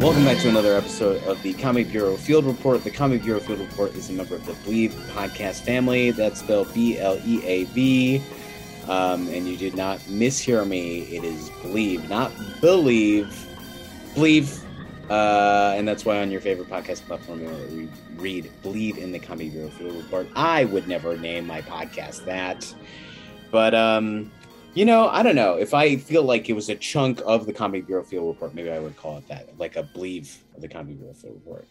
Welcome back to another episode of the Comic Bureau Field Report. The Comic Bureau Field Report is a member of the Bleav podcast family. That's spelled B L E A V. Um, and you did not mishear me. It is Bleav, not believe. Bleav. Uh, and that's why on your favorite podcast platform you read Bleav in the Comic Bureau Field Report. I would never name my podcast that. But um, you know, I don't know. If I feel like it was a chunk of the Comedy Bureau Field Report, maybe I would call it that, like a Bleav of the Comedy Bureau Field Report.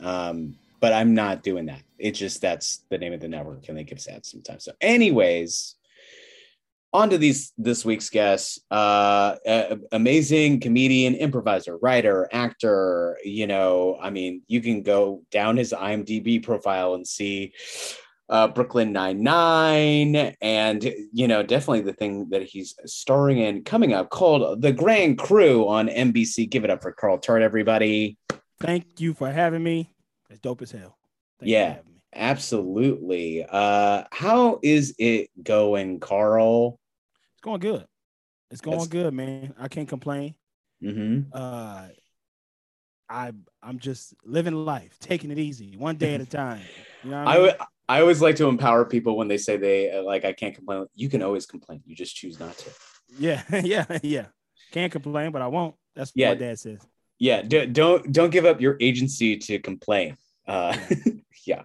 Um, but I'm not doing that. It's just that's the name of the network, and they give sad sometimes. So, anyways, on to these this week's guests. Uh, a- amazing comedian, improviser, writer, actor. You know, I mean, you can go down his IMDb profile and see uh, Brooklyn Nine Nine, and you know, definitely the thing that he's starring in coming up called The Grand Crew on NBC. Give it up for Carl Tart, everybody. Thank you for having me. It's dope as hell. Thank you Yeah. Absolutely. Uh, how is it going, Carl? It's going good. It's going That's- good, man. I can't complain. Mm-hmm. Uh I I'm just living life, taking it easy, one day at a time. You know what I I mean? I always like to empower people when they say they uh, like I can't complain. You can always complain. You just choose not to. yeah, yeah, yeah. Can't complain, but I won't. That's Yeah. what my dad says. yeah d- don't don't give up your agency to complain uh yeah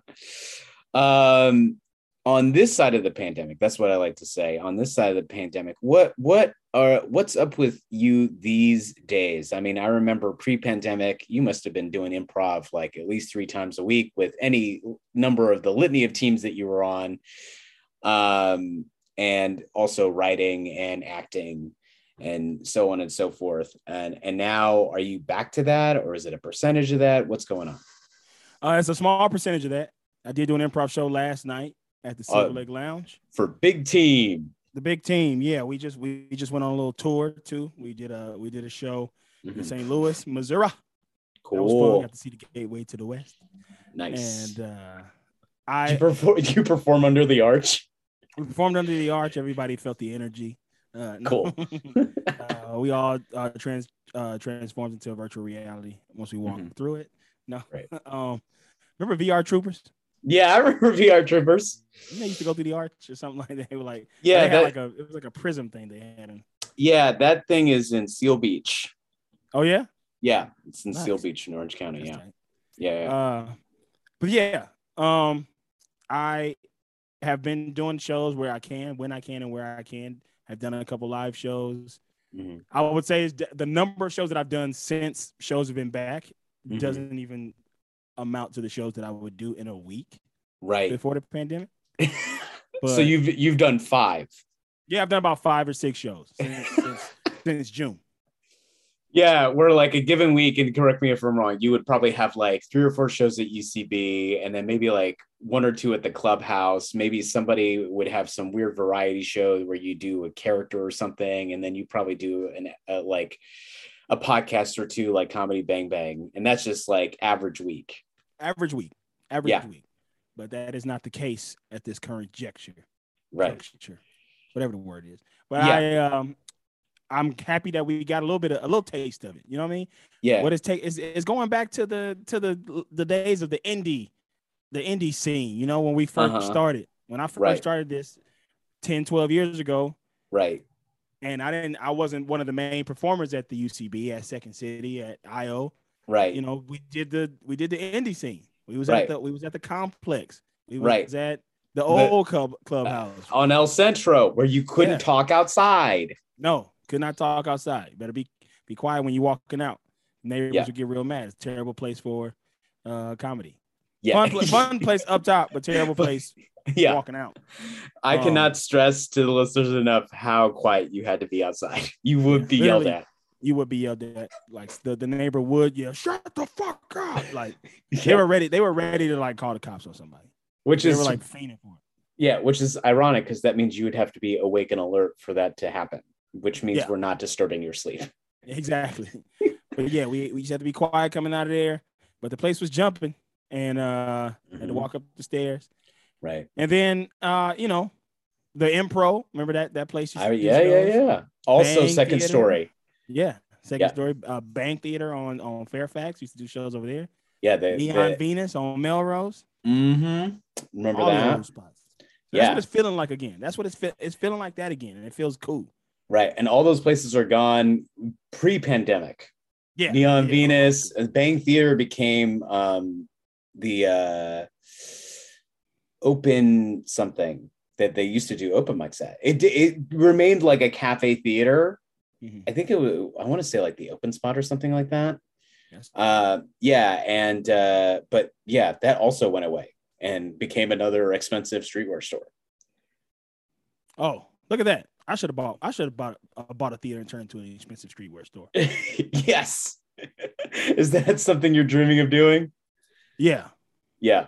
um on this side of the pandemic that's what i like to say on this side of the pandemic what what are what's up with you these days i mean i remember pre-pandemic you must have been doing improv like at least three times a week with any number of the litany of teams that you were on um and also writing and acting and so on and so forth. And and now are you back to that or is it a percentage of that? What's going on? Uh, it's a small percentage of that. I did do an improv show last night at the Silver Uh, Lake Lounge. For big team. The big team, yeah. We just we just went on a little tour too. We did a we did a show in Mhm. St. Louis, Missouri. That was fun. Cool. Got to see the gateway to the west. Nice. And uh, Did I you perform you perform under the arch? we performed under the arch. Everybody felt the energy. Uh, no. Cool. uh, we all uh, trans uh, transformed into a virtual reality once we walked Mhm. through it. No. Right. um, remember VR Troopers? Yeah, I remember VR Troopers. Know, used to go through the arch or something like that. They were like, Yeah, they that- like a it was like a prism thing they had. In. Yeah, that thing is in Seal Beach. Oh yeah. Yeah, it's in Seal Beach in Orange County. Yeah. tight. Yeah. yeah. Uh, but yeah, um, I have been doing shows where I can, when I can, and where I can. I've done a couple live shows. Mhm. I would say the number of shows that I've done since shows have been back Mhm. doesn't even amount to the shows that I would do in a week Right. before the pandemic. so you've you've done five. Yeah, I've done about five or six shows since, since, since June. Yeah, we're like a given week, and correct me if I'm wrong, you would probably have like three or four shows at UCB, and then maybe like one or two at the clubhouse. Maybe somebody would have some weird variety show where you do a character or something, and then you probably do an a, like a podcast or two, like Comedy Bang Bang, and that's just like average week. Average week, average Yeah. week. But that is not the case at this current juncture. Right. Juncture, whatever the word is. But Yeah. I um I'm happy that we got a little bit of a little taste of it. You know what I mean? Yeah. What is take is is going back to the to the the days of the indie, the indie scene. You know when we 1st Uh-huh. started. When I first Right. started this, 10, 12 years ago. Right. And I didn't, I wasn't one of the main performers at the UCB, at Second City, at IO. Right. You know, we did the we did the indie scene. We was Right. at the we was at the complex. We was Right. at the old club clubhouse. on El Centro where you couldn't Yeah. talk outside. No, could not talk outside. Better be be quiet when you're walking out. Neighbors Yeah. would get real mad. It's a terrible place for uh comedy. Yeah. Fun, fun place up top, but terrible place yeah. walking out. I Um, cannot stress to the listeners enough how quiet you had to be outside. You would be yelled at. You would be yelled at. Like the, the neighbor would yell, shut the fuck up. Like they were ready, they were ready to like call the cops on somebody. Which They is were like fainting for it. yeah, which is ironic because that means you would have to be awake and alert for that to happen, which means Yeah. we're not disturbing your sleep. Exactly. but yeah, we, we just had to be quiet coming out of there. But the place was jumping and uh had to Mhm. walk up the stairs. Right. And then uh, you know, the Impro, remember that that place? I, yeah, yeah, yeah. Also, Bang second Theater. story. Yeah. Second Yeah. story, uh Bang Theater on on Fairfax. Used to do shows over there. Yeah. The, Neon the, Venus on Melrose. mm-hmm. Remember all that? So That's Yeah. what it's feeling like again. That's what it's fe- it's feeling like that again, and it feels cool. Right. And all those places are gone pre pandemic. Yeah. Neon yeah. Venus, uh, Bang Theater became um, the uh, open something that they used to do open mics at. It it remained like a cafe theater. Mhm. I think it was. I want to say like the open spot or something like that. Yes. Uh, yeah, and uh, but yeah, that also went away and became another expensive streetwear store. Oh, look at that! I should have bought. I should have bought uh, bought a theater and turned it into an expensive streetwear store. yes. Is that something you're dreaming of doing? Yeah, Yeah.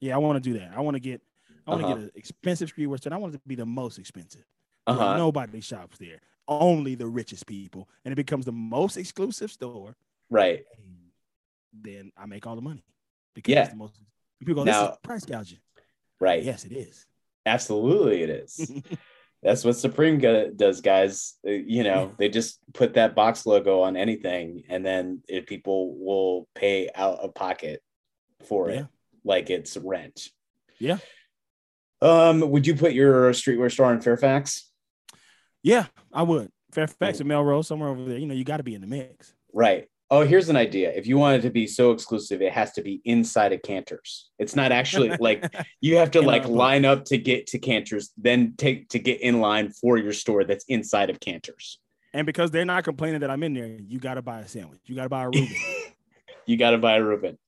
yeah. I want to do that. I want to get. I want to Uh-huh. get an expensive streetwear store. I want it to be the most expensive. Uh-huh. Nobody shops there. Only the richest people, and it becomes the most exclusive store. Right. Then I make all the money because Yeah. it's the most. People go, "This Now- is price gouging." Right. Yes, it is. Absolutely, it is. That's what Supreme does, guys. Uh, You know, they just put that box logo on anything, and then if people will pay out of pocket for Yeah. it, like it's rent. Yeah. Um, would you put your streetwear store in Fairfax? Yeah, I would. Fairfax and Melrose, somewhere over there. You know, you got to be in the mix. Right. Oh, here's an idea. If you want it to be so exclusive, it has to be inside of Canter's. It's not actually like you have to like line up to get to Canter's, then take to get in line for your store that's inside of Canter's. And because they're not complaining that I'm in there, you got to buy a sandwich. You got to buy a Reuben. you got to buy a Reuben.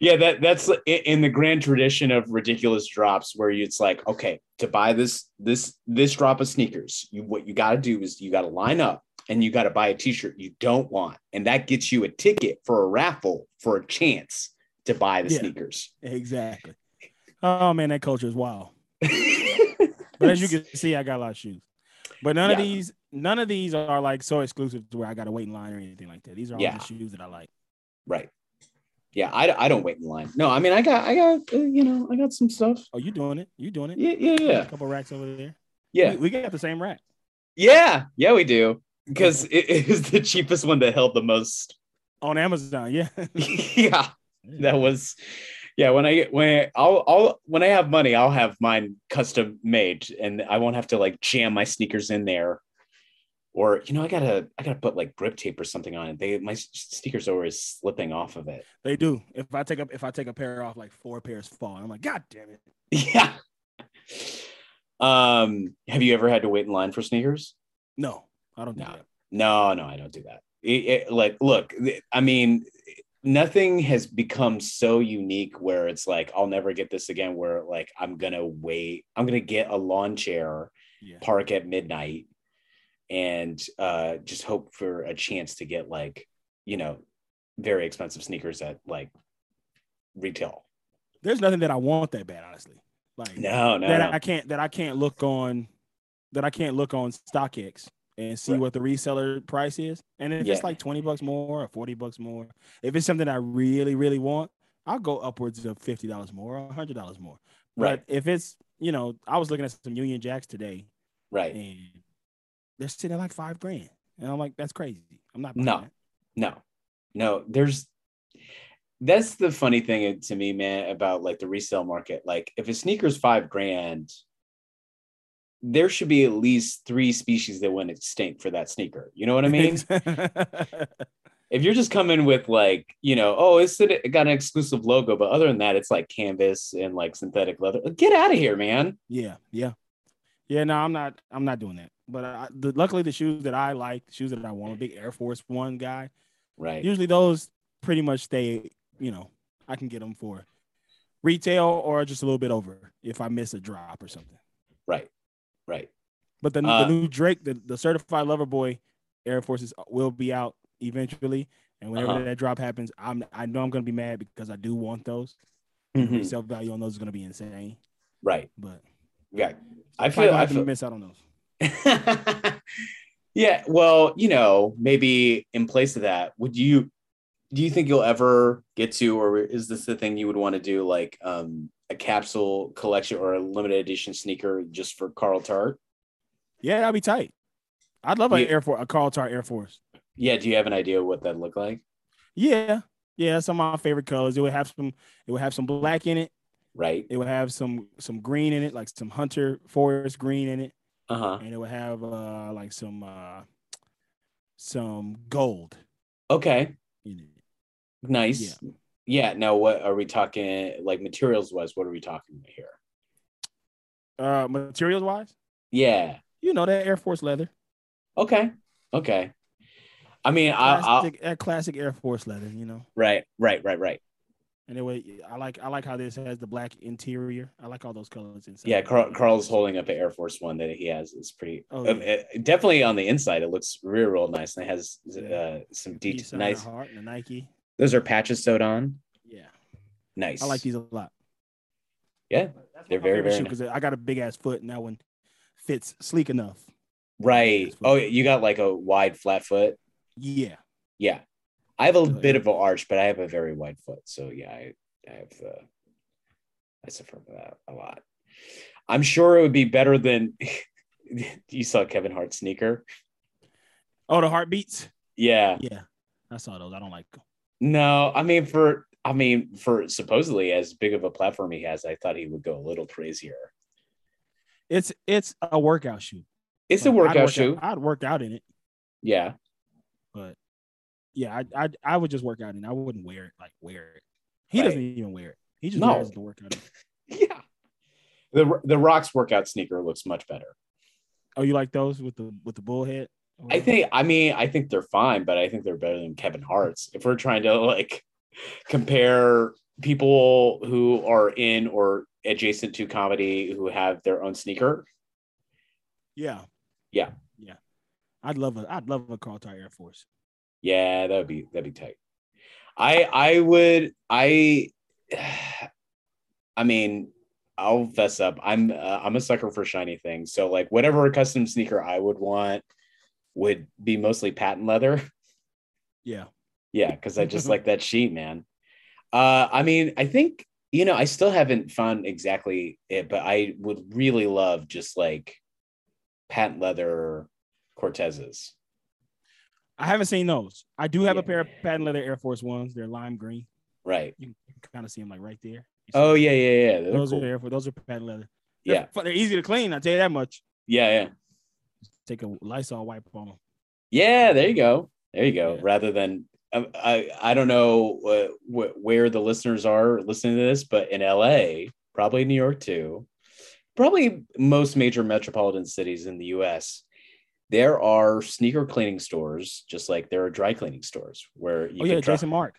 Yeah, that that's in the grand tradition of ridiculous drops, where you, it's like, okay, to buy this this this drop of sneakers, you what you got to do is you got to line up and you got to buy a T-shirt you don't want, and that gets you a ticket for a raffle for a chance to buy the Yeah. sneakers. exactly. Oh man, that culture is wild. But as you can see, I got a lot of shoes. But none of these, none of these are like so exclusive to where I got to wait in line or anything like that. These are all Yeah. the shoes that I like. right. Yeah, I, I don't wait in line. No, I mean I got I got uh, you know I got some stuff. Oh, you doing it? You doing it? Yeah, yeah, yeah. A couple racks over there. yeah, We, we got the same rack. yeah, yeah. We do because it is the cheapest one that held the most. on Amazon. Yeah. yeah, that was yeah when i get when i'll i'll when i have money i'll have mine custom made and i won't have to like jam my sneakers in there or you know i gotta i gotta put like grip tape or something on it they my sneakers are always slipping off of it they do. If I take up if I take a pair off, like four pairs fall. I'm like, God damn it. yeah um have you ever had to wait in line for sneakers No, I don't do No. that. No, no, I don't do that. It, it- like, look, I mean, nothing has become so unique where it's like, I'll never get this again. Where like, I'm gonna wait, I'm gonna get a lawn chair, Yeah. park at midnight, and uh, just hope for a chance to get like, you know, very expensive sneakers at like retail. There's nothing that I want that bad, honestly. Like No, no, that no. I can't that I can't look on that I can't look on StockX and see Right. what the reseller price is. And if Yeah. it's like 20 bucks more or 40 bucks more, if it's something I really, really want, I'll go upwards of $50 more or $100 more. right, But if it's, you know, I was looking at some Union Jacks today right. and they're sitting at like five grand. And I'm like, that's crazy. I'm not No. that. No, no, there's that's the funny thing to me, man, about like the resale market. Like if a sneaker's five grand, there should be at least three species that went extinct for that sneaker. You know what I mean? if you're just coming with like, you know, oh, it's it got an exclusive logo, but other than that, it's like canvas and like synthetic leather. Get out of here, man. yeah, yeah, yeah. No, I'm not. I'm not doing that. But I, the, luckily, the shoes that I like, the shoes that I want, a big Air Force One guy. Right. Usually, those pretty much stay. You know, I can get them for retail or just a little bit over if I miss a drop or something. Right. Right. But the, Uh, the new Drake, the, the certified lover boy Air Forces will be out eventually. And whenever Uh-huh. that drop happens, I'm I know I'm gonna be mad because I do want those. Mhm. Resale value on those is gonna be insane. Right. But Yeah. I feel. I I feel. miss out on those. yeah. Well, you know, maybe in place of that, would you? Do you think you'll ever get to, or is this the thing you would want to do, like um, a capsule collection or a limited edition sneaker just for Carl Tart? Yeah, that'd be tight. I'd love an Yeah. Air Force, a Carl Tart Air Force. Yeah. Do you have an idea what that look like? Yeah, yeah, some of my favorite colors. It would have some. It would have some black in it. Right. It would have some some green in it, like some hunter forest green in it, Uh huh. and it would have uh like some uh some gold Okay. in it. Nice. Yeah. yeah. Now, what are we talking? Like materials wise, what are we talking about here? Uh, materials wise, Yeah. you know that Air Force leather, Okay. Okay. I mean, I, I that classic Air Force leather, you know. right, right, right, right. And anyway, I like I like how this has the black interior. I like all those colors inside. Yeah, Carl, Carl's holding up an Air Force One that he has. It's pretty Oh, uh, yeah. uh, definitely on the inside. It looks real, real nice, and it has uh, some Peace details. Nice. heart, and a Nike. Those are patches sewed on. Yeah, Nice. I like these a lot. Yeah, That's they're very, very shoe because I got a big ass foot, and that one fits sleek enough. right. Oh, you got like a wide flat foot. Yeah, Yeah, I have a bit of an arch, but I have a very wide foot. So yeah, I, I have the. I suffer from that a lot. I'm sure it would be better than. you saw Kevin Hart sneaker. Oh, the heartbeats. Yeah. Yeah, I saw those. I don't like them. No, I mean for I mean for supposedly as big of a platform he has, I thought he would go a little crazier. It's it's a workout shoe. It's a Like, I'd workout work shoe. Out, I'd work out in it, Yeah. but yeah, I I I would just work out and. I wouldn't wear it like wear it. He Right. doesn't even wear it. He just No. wears it to work out. in. Yeah. The the Rocks workout sneaker looks much better. Oh, you like those with the with the bullhead? I think I mean I think they're fine, but I think they're better than Kevin Hart's. If we're trying to like compare people who are in or adjacent to comedy who have their own sneaker, Yeah. Yeah. Yeah. I'd love a I'd love a Carl Tart Air Force. Yeah, that would be that'd be tight. I I would I I mean I'll fess up. I'm uh, I'm a sucker for shiny things. So like whatever custom sneaker I would want would be mostly patent leather. Yeah. Yeah, because I just like that sheet, man. Uh, I mean, I think you know I still haven't found exactly it, but I would really love just like patent leather Cortezes. I haven't seen those. I do have Yeah. a pair of patent leather Air Force Ones. They're lime green. Right. You can kind of see them like right there. Oh yeah, yeah, yeah. They're those cool. are Air Force. Those are patent leather. They're Yeah, they're easy to clean. I tell you that much. yeah, yeah. Take a Lysol wipe on them. Yeah, there you go. There you go. Yeah. Rather than um, I, I don't know uh, wh- where the listeners are listening to this, but in LA, probably New York too, probably most major metropolitan cities in the U.S. There are sneaker cleaning stores, just like there are dry cleaning stores where you oh yeah, can Jason Markk.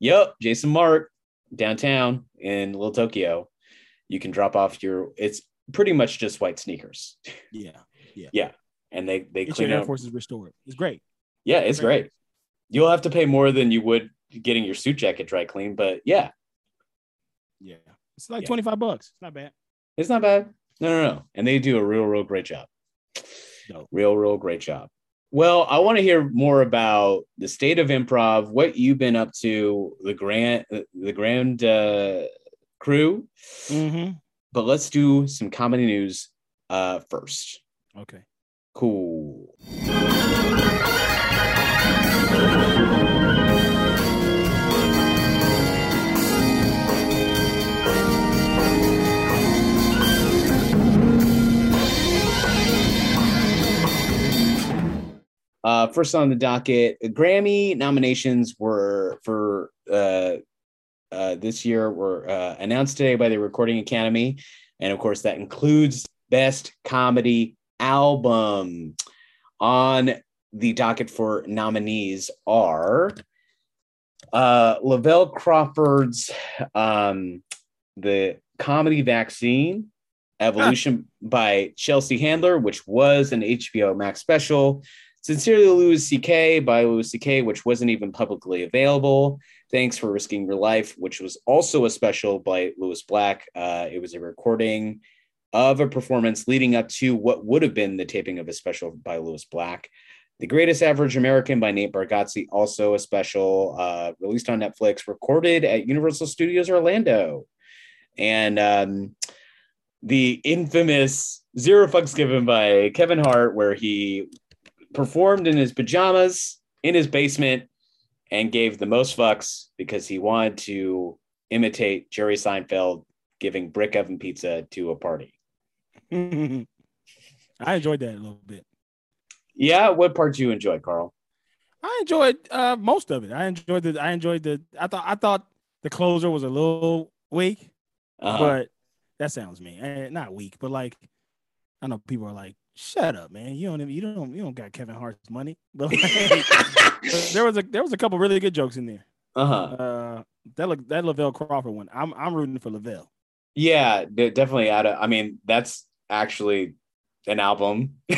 Yep, Jason Markk downtown in Little Tokyo. You can drop off your. It's pretty much just white sneakers, Yeah. Yeah, yeah. And they they Get clean Air up. Forces restored. It's great. Yeah, it's Great. great. You'll have to pay more than you would getting your suit jacket dry clean, but yeah, Yeah. It's like Yeah. 25 bucks. It's not bad. it's not bad. No, no, no. And they do a real, real great job. Dope. Real, real great job. Well, I want to hear more about the state of improv, what you've been up to, the grand, the grand uh, crew. Mm-hmm. But let's do some comedy news uh, first. Okay. Cool. Uh, first on the docket, Grammy nominations were for uh, uh, this year were uh, announced today by the Recording Academy, and of course that includes Best Comedy Album. On the docket for nominees are uh, Lavelle Crawford's um, The Comedy Vaccine, Evolution by Chelsea Handler, which was an HBO Max special. Sincerely Louis C.K. by Louis C.K., which wasn't even publicly available. Thanks for Risking Your Life, which was also a special by Lewis Black. Uh, it was a recording of a performance leading up to what would have been the taping of a special by Lewis Black. The Greatest Average American by Nate Bargatze, also a special uh, released on Netflix, recorded at Universal Studios Orlando. And um, the infamous Zero Fucks Given by Kevin Hart, where he performed in his pajamas in his basement and gave the most fucks because he wanted to imitate Jerry Seinfeld giving brick oven pizza to a party. I enjoyed that a little bit. Yeah, what part do you enjoy, Carl? I enjoyed uh, most of it. I enjoyed the. I enjoyed the. I thought. I thought the closer was a little weak, Uh-huh. but that sounds mean. Eh, not weak, but like I know people are like, "Shut up, man! You don't. even- You don't. You don't got Kevin Hart's money." But, like, there was a there was a couple really good jokes in there. uh-huh. Uh, that look that Lavelle Crawford one. I'm I'm rooting for Lavelle. Yeah, definitely out of I mean, that's actually an album.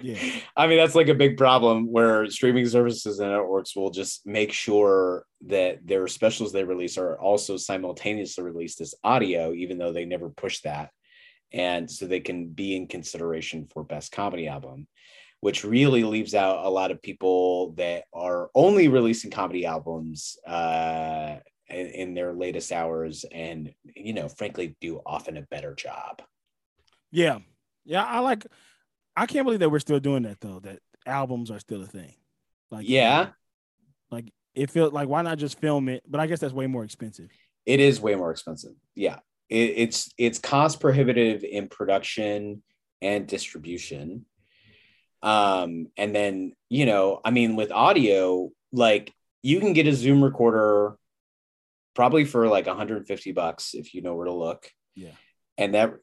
Yeah. I mean, that's like a big problem where streaming services and networks will just make sure that their specials they release are also simultaneously released as audio, even though they never push that. And so they can be in consideration for best comedy album, which really leaves out a lot of people that are only releasing comedy albums uh, in, in their latest hours and, you know, frankly, do often a better job. Yeah, yeah. I like. I can't believe that we're still doing that though. That albums are still a thing. Like Yeah. like it feels like why not just film it? But I guess that's way more expensive. It is way more expensive. Yeah. It, it's it's cost prohibitive in production and distribution. Um, and then, you know, I mean, with audio, like you can get a Zoom recorder probably for like 150 bucks if you know where to look. Yeah. And that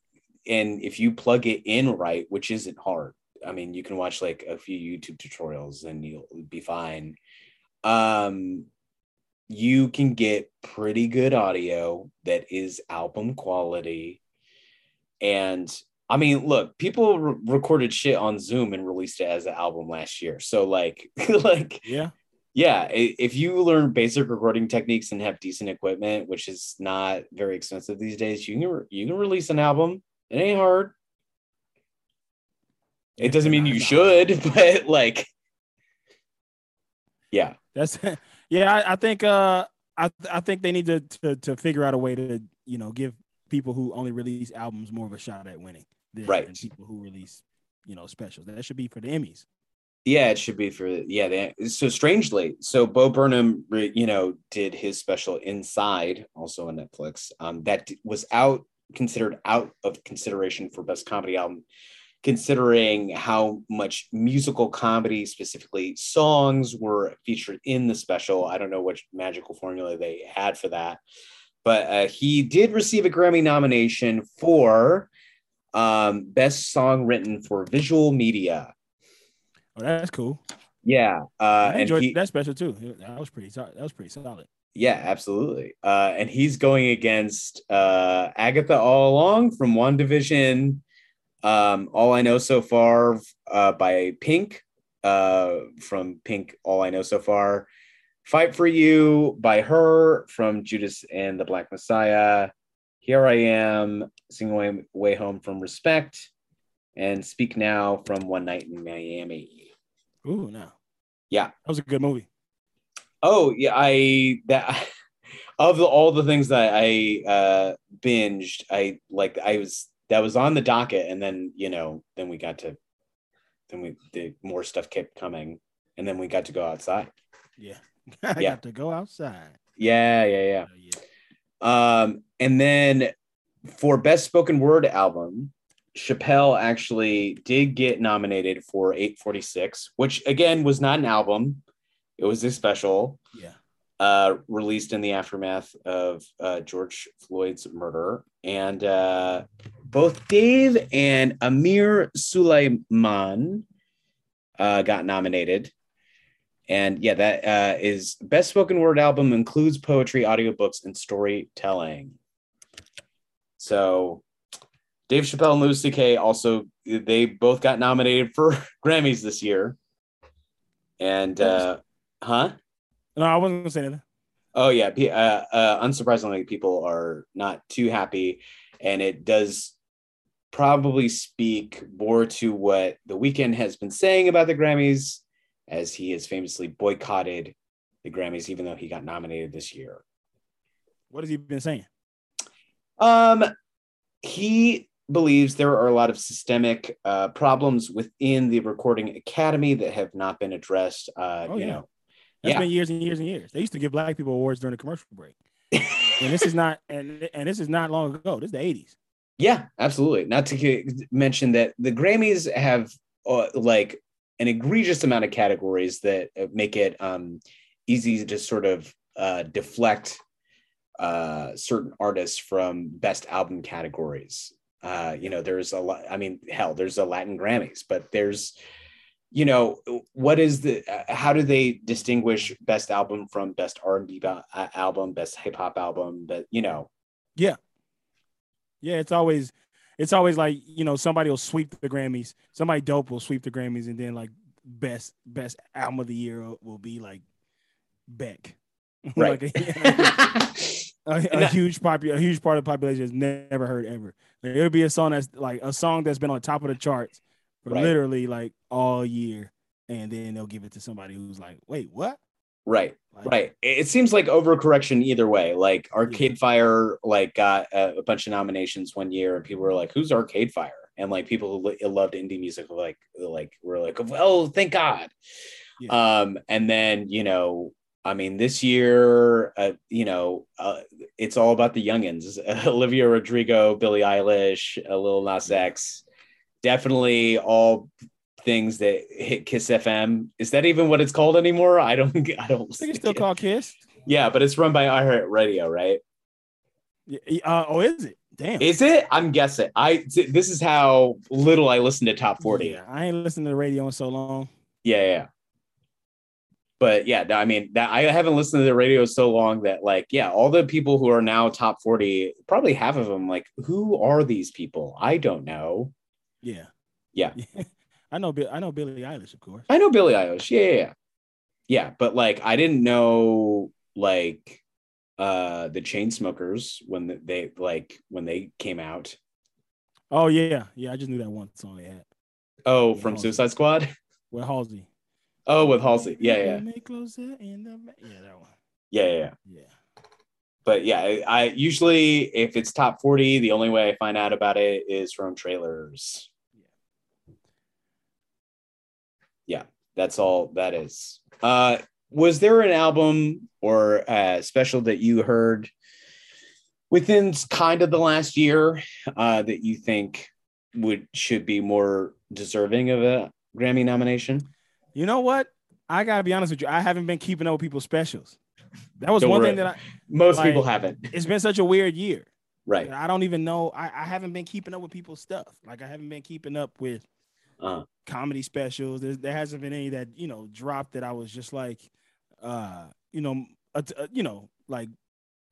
and if you plug it in right, which isn't hard. I mean, you can watch like a few YouTube tutorials and you'll be fine. Um you can get pretty good audio that is album quality. And I mean, look, people re- recorded shit on Zoom and released it as an album last year. So like like Yeah. yeah, if you learn basic recording techniques and have decent equipment, which is not very expensive these days, you can re- you can release an album. It ain't hard. It doesn't mean you should, but like, yeah, That's yeah. I, I think uh I I think they need to, to to figure out a way to you know give people who only release albums more of a shot at winning than, Right. than people who release you know specials. That should be for the Emmys. yeah, it should be for yeah. They, so strangely, so Bo Burnham, you know, did his special Inside, also on Netflix. Um, that was out considered out of consideration for best comedy album, considering how much musical comedy, specifically songs, were featured in the special. I don't know which magical formula they had for that, but uh, he did receive a Grammy nomination for um, best song written for visual media. Oh, that's cool. Yeah, uh, I and enjoyed he, that special too. That was pretty. That was pretty solid. yeah, absolutely. Uh, and he's going against uh, Agatha all along from WandaVision. Um, all I know so far uh, by Pink uh, from Pink. All I know so far. Fight for You by H.E.R. from Judas and the Black Messiah. Here I am, singing way, way home from Respect, and Speak Now from One Night in Miami. Ooh, no. Yeah. That was a good movie. Oh yeah, I that of the, all the things that I uh binged, I like I was that was on the docket, and then you know then we got to then we the more stuff kept coming, and then we got to go outside. Yeah. I Yeah. got to go outside. Yeah, yeah, yeah. Oh, yeah. Um, and then for best spoken word album, Chappelle actually did get nominated for 846, which again was not an album. It was a special Yeah. uh, released in the aftermath of uh, George Floyd's murder. And uh, both Dave and Amir Sulaiman uh, got nominated. And yeah, that uh, is best spoken word album includes poetry, audiobooks, and storytelling. So Dave Chappelle and Louis C.K. also they both got nominated for Grammys this year. And uh, huh? No, I wasn't gonna say that. Oh yeah, uh, uh, unsurprisingly, people are not too happy, and it does probably speak more to what the Weeknd has been saying about the Grammys, as he has famously boycotted the Grammys, even though he got nominated this year. What has he been saying? Um, he believes there are a lot of systemic uh, problems within the Recording Academy that have not been addressed. Uh, Oh, you yeah. know, That's Yeah. been years and years and years. They used to give black people awards during the commercial break. and this is not and and this is not long ago. This is the 80s. Yeah, absolutely. Not to mention that the Grammys have uh, like an egregious amount of categories that uh, make it um, easy to sort of uh, deflect uh, certain artists from best album categories. Uh, you know, there's a lot. I mean, hell, there's a Latin Grammys, but there's, you know, what is the? Uh, how do they distinguish best album from best R and B album, best hip hop album? But you know, Yeah, it's always it's always like, you know, somebody will sweep the Grammys. Somebody dope will sweep the Grammys and then like best best album of the year will be like Beck. right? like a, a, a huge popu- a huge part of the population has never heard ever. Like, it'll be a song that's like a song that's been on top of the charts for Right. literally like all year, and then they'll give it to somebody who's like, "Wait, what?" Right. Like, Right. It seems like overcorrection either way. Like Arcade Fire, like got a, a bunch of nominations one year, and people were like, "Who's Arcade Fire?" And like people who lo- loved indie music, were like, like were like, "Well, thank God." Um, and then you know, I mean, this year, uh, you know, uh, it's all about the youngins: Olivia Rodrigo, Billie Eilish, uh, Lil Nas X. Definitely all things that hit Kiss FM. Is that even what it's called anymore? I don't. I don't. I think it's still called Kiss. Yeah, but it's run by iHeartRadio, right? Yeah, Uh, oh, is it? Damn. Is it? I'm guessing. I this is how little I listen to top 40. Yeah, I ain't listened to the radio in so long. Yeah, yeah. But yeah, I mean that I haven't listened to the radio so long that like, yeah, all the people who are now top 40, probably half of them, like, who are these people? I don't know. Yeah. Yeah. I know. I know Billie Eilish, of course. I know Billie Eilish. Yeah, yeah, yeah. Yeah, but like I didn't know like uh the Chainsmokers when they like when they came out. Oh yeah, yeah. I just knew that one song they had Oh, Yeah, from Halsey. Suicide Squad? with Halsey. Oh, with Halsey. Yeah, yeah. Closer in the yeah, that one. Yeah, yeah. yeah. Yeah. But yeah, I, I usually if it's top 40, the only way I find out about it is from trailers. Yeah, that's all that is. Uh was there an album or uh special that you heard within kind of the last year uh that you think would should be more deserving of a Grammy nomination? You know what? I gotta be honest with you. I haven't been keeping up with people's specials. That was Don't one worry. thing that I. Most Like- people haven't. It's been such a weird year. Right. I don't even know. I, I haven't been keeping up with people's stuff. Like I haven't been keeping up with Uh, comedy specials. There, there hasn't been any that you know dropped that I was just like, uh, you know, a, a- you know, like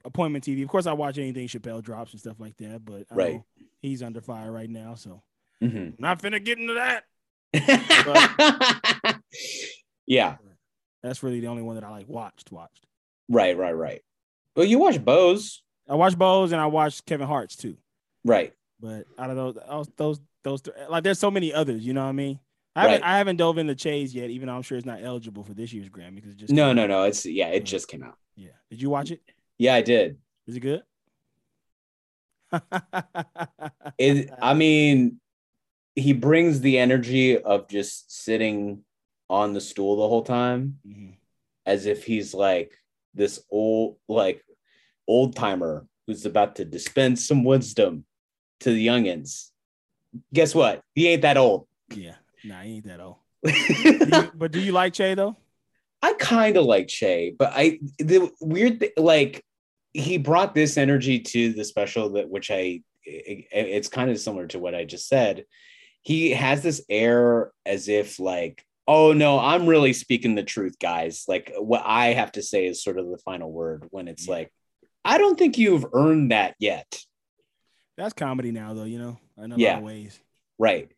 appointment TV. Of course, I watch anything Chappelle drops and stuff like that. But I Right. he's under fire right now, so mhm. I'm not finna get into that. yeah, That's really the only one that I like watched. Watched. right, right, right. Well, you watch Bo's, I watched Bo's and I watched Kevin Hart's too. right? But out of those, those, those, three, like there's so many others. You know what I mean? I haven't, Right. I haven't dove into Che's yet, even though I'm sure it's not eligible for this year's Grammy because just No, no, out. no. It's yeah, it just came out. Yeah. Did you watch it? Yeah, I did. Is it good? It. I mean, he brings the energy of just sitting on the stool the whole time, Mhm. as if he's like this old, like old timer who's about to dispense some wisdom to the youngins. Guess what? He ain't that old. Yeah, nah, he ain't that old. Do you- but do you like Che though? I kind of like Che, but I the weird th- like he brought this energy to the special that which I it- it's kind of similar to what I just said. He has this air as if like, oh no, I'm really speaking the truth, guys. Like what I have to say is sort of the final word when it's Yeah. like, I don't think you've earned that yet. That's comedy now, though. You know, in a lot of ways. Right.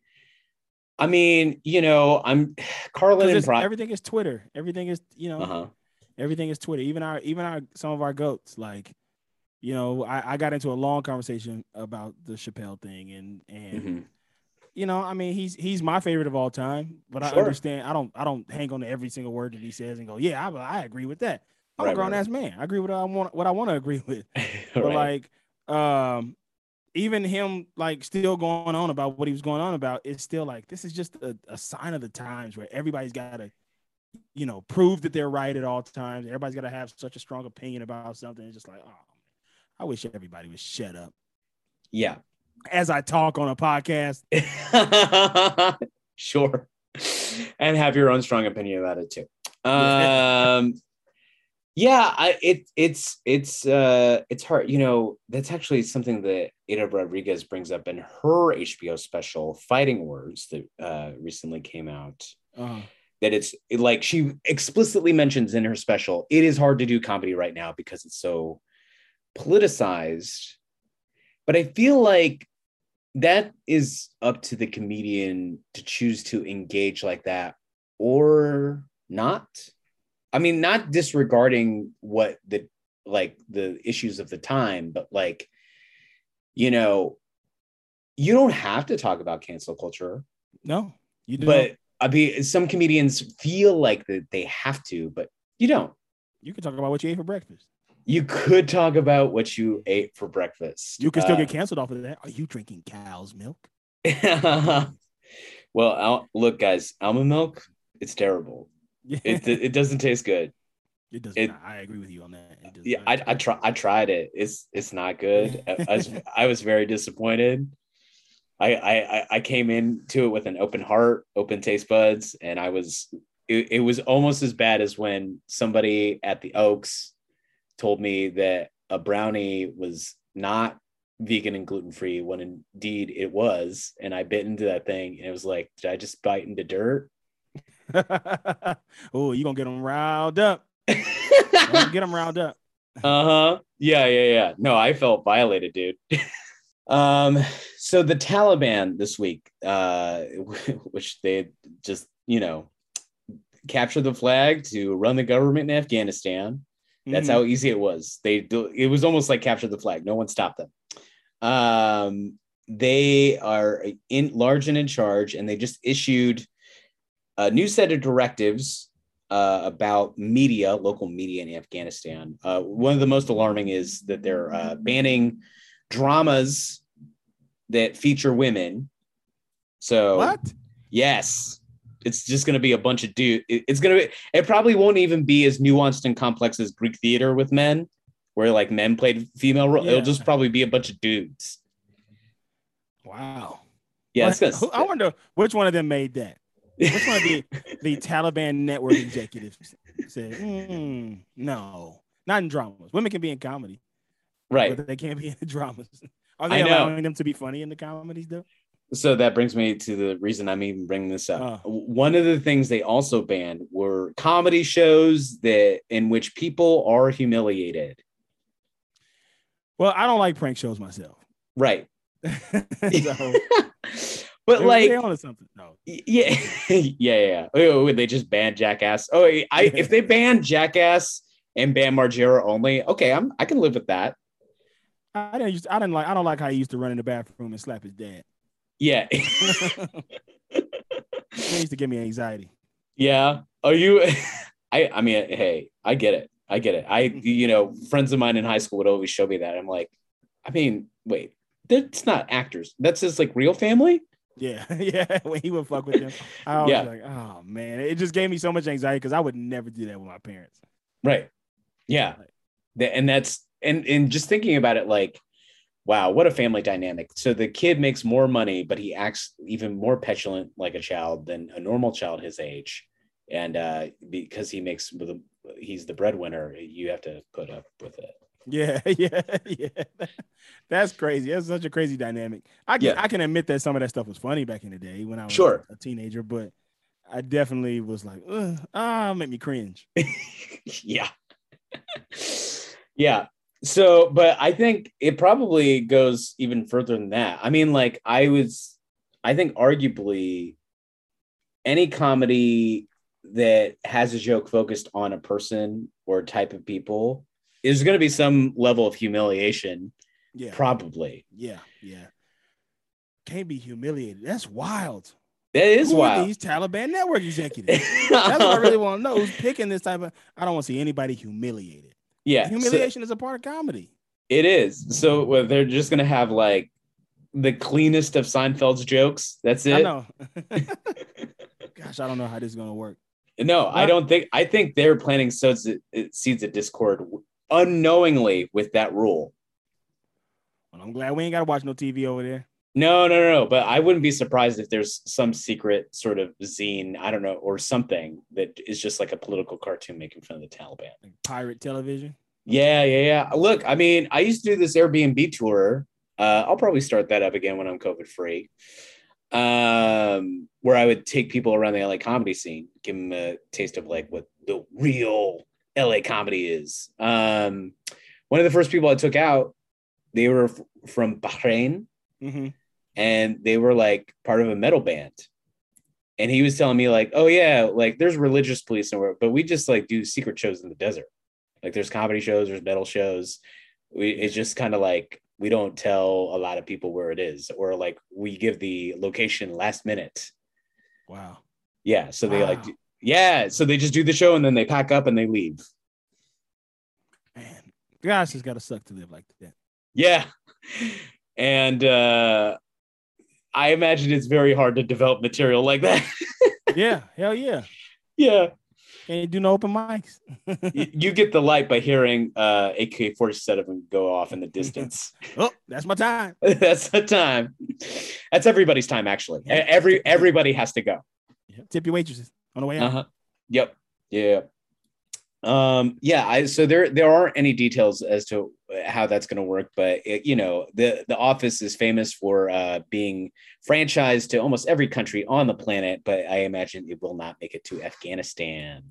I mean, you know, I'm Carlin and Brian. everything is Twitter. Everything is you know Uh-huh. everything is Twitter. Even our even our some of our goats like. You know, I, I got into a long conversation about the Chappelle thing, and and Mhm. you know, I mean, he's he's my favorite of all time. But I understand. I don't I don't hang on to every single word that he says and go, yeah, I, I agree with that. I'm Right, a grown right, ass man. I agree with what I want what I want to agree with. But Right. like, um, even him like still going on about what he was going on about, it's still like this is just a, a sign of the times where everybody's got to, you know, prove that they're right at all times. Everybody's got to have such a strong opinion about something. It's just like, oh, I wish everybody would shut up yeah. as I talk on a podcast. sure. And have your own strong opinion about it too. Yeah. Um yeah, I it it's it's uh it's hard, you know, that's actually something that Aida Rodriguez brings up in her HBO special Fighting Words that uh recently came out. Uh, That it's like she explicitly mentions in her special, it is hard to do comedy right now because it's so politicized. But I feel like that is up to the comedian to choose to engage like that or not. I mean, not disregarding what the like the issues of the time, but like, you know, you don't have to talk about cancel culture, no, you do. but I mean, some comedians feel like that they have to, but you don't. you can talk about what you ate for breakfast. You could talk about what you ate for breakfast. You can still Uh, get canceled off of that. Are you drinking cow's milk? well, Al- look, guys, almond milk, it's terrible. Yeah, It, it doesn't taste good. It does it- not. I agree with you on that. Yeah, not. I, I try I tried it. It's it's not good. I, I was I was very disappointed. I, I I- I came into it with an open heart, open taste buds, and I was it, it was almost as bad as when somebody at the Oaks told me that a brownie was not vegan and gluten free when indeed it was, and I bit into that thing and it was like, did I just bite into dirt? oh, you're gonna get them riled up? Get them riled up. Uh-huh. Yeah, yeah, yeah. No, I felt violated, dude. um, so the Taliban this week, uh, which they just, you know, captured the flag to run the government in Afghanistan. That's Mhm. how easy it was. They it was almost like capture the flag. No one stopped them. Um, they are in large and in charge, and they just issued a new set of directives uh, about media, local media in Afghanistan. Uh, one of the most alarming is that they're uh, banning dramas that feature women. So what? Yes. It's just going to be a bunch of dude. it- It's going to be, it probably won't even be as nuanced and complex as Greek theater with men, where like men played female role. Yeah. It'll just probably be a bunch of dudes. Wow. Yeah. It's What- gonna, who- I wonder which one of them made that. Which one of the the Taliban network executives said, "Mm, "No, not in dramas. Women can be in comedy, right. but they can't be in the dramas." Are they allowing them to be funny in the comedies though? So that brings me to the reason I'm even bringing this up. Uh. One of the things they also banned were comedy shows that in which people are humiliated. Well, I don't like prank shows myself. Right. so but they, like they onto something. No, Yeah, yeah, yeah. Oh, oh, they just banned Jackass. Oh, I if they ban Jackass and Bam Margera only, okay, I'm I can live with that. I didn't. Used, I didn't like. I don't like how he used to run in the bathroom and slap his dad. Yeah, It used to give me anxiety. yeah. Are you? I I mean, hey, I get it. I get it. I you know, friends of mine in high school would always show me that. I'm like, I mean, wait, that's not actors. That's his like real family. Yeah, yeah. When he would fuck with them, I was Yeah. like, oh man, it just gave me so much anxiety because I would never do that with my parents. Right. Yeah. Th- And that's and and just thinking about it, like wow, what a family dynamic. So the kid makes more money, but he acts even more petulant like a child than a normal child his age. And uh, because he makes the he's the breadwinner, you have to put up with it. Yeah, yeah, yeah. That's crazy. That's such a crazy dynamic. I can yeah. I can admit that some of that stuff was funny back in the day when I was sure. a teenager, but I definitely was like, ah, make me cringe. yeah. yeah. So, but I think it probably goes even further than that. I mean, like, I was, I think arguably any comedy that has a joke focused on a person or type of people is going to be some level of humiliation. Yeah. Probably. Yeah. Yeah. Can't be humiliated. That's wild. That is Who wild. these Taliban network executives. That's what I really want to know. Who's picking this type of? I don't want to see anybody humiliated. Yeah, humiliation so, is a part of comedy. It is. So well, they're just gonna have like the cleanest of Seinfeld's jokes. That's it. I know. Gosh, I don't know how this is gonna work. No, I don't think. I think they're planting seeds, seeds of discord unknowingly with that rule. Well, I'm glad we ain't got to watch no TV over there. No, no, no, no. But I wouldn't be surprised if there's some secret sort of zine, I don't know, or something that is just like a political cartoon making fun of the Taliban. Like pirate television. Yeah, yeah, yeah. Look, I mean, I used to do this Airbnb tour. Uh, I'll probably start that up again when I'm COVID free. Um, where I would take people around the LA comedy scene, give them a taste of like what the real LA comedy is. Um, one of the first people I took out, they were f- from Bahrain. Mm-hmm. and they were like part of a metal band. And he was telling me like oh yeah like there's religious police somewhere but we just like do secret shows in the desert. Like there's comedy shows there's metal shows. We it's just kind of like we don't tell a lot of people where it is or like we give the location last minute. Wow. Yeah so they like yeah so they just do the show and then they pack up and they leave man gosh it's gotta suck to live like that yeah and uh I imagine it's very hard to develop material like that. yeah, hell yeah. Yeah. Can't do no open mics. you get the light by hearing uh, AK 47 go off in the distance. oh, that's my time. that's the time. That's everybody's time, actually. Every Everybody has to go. Yeah. Tip your waitresses on the way out. Uh-huh. Yep. Yeah. Um, yeah, I so there there aren't any details as to how that's going to work, but it, you know the the office is famous for uh, being franchised to almost every country on the planet, but I imagine it will not make it to Afghanistan.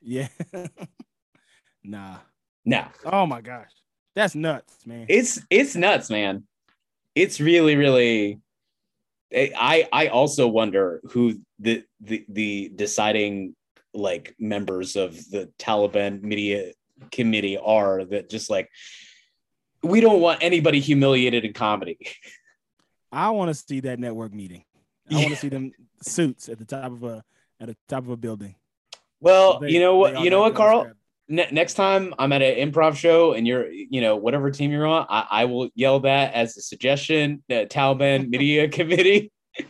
Yeah, nah, no. Oh my gosh, that's nuts, man. It's it's nuts, man. It's really really. I I also wonder who the the the deciding like members of the Taliban media committee are that just like we don't want anybody humiliated in comedy. I want to see that network meeting. I yeah. want to see them suits at the top of a at the top of a building. Well, they, you know what? You know what, Carl? Ne- next time I'm at an improv show and you're, you know, whatever team you're on, I, I will yell that as a suggestion. The Taliban Media Committee, and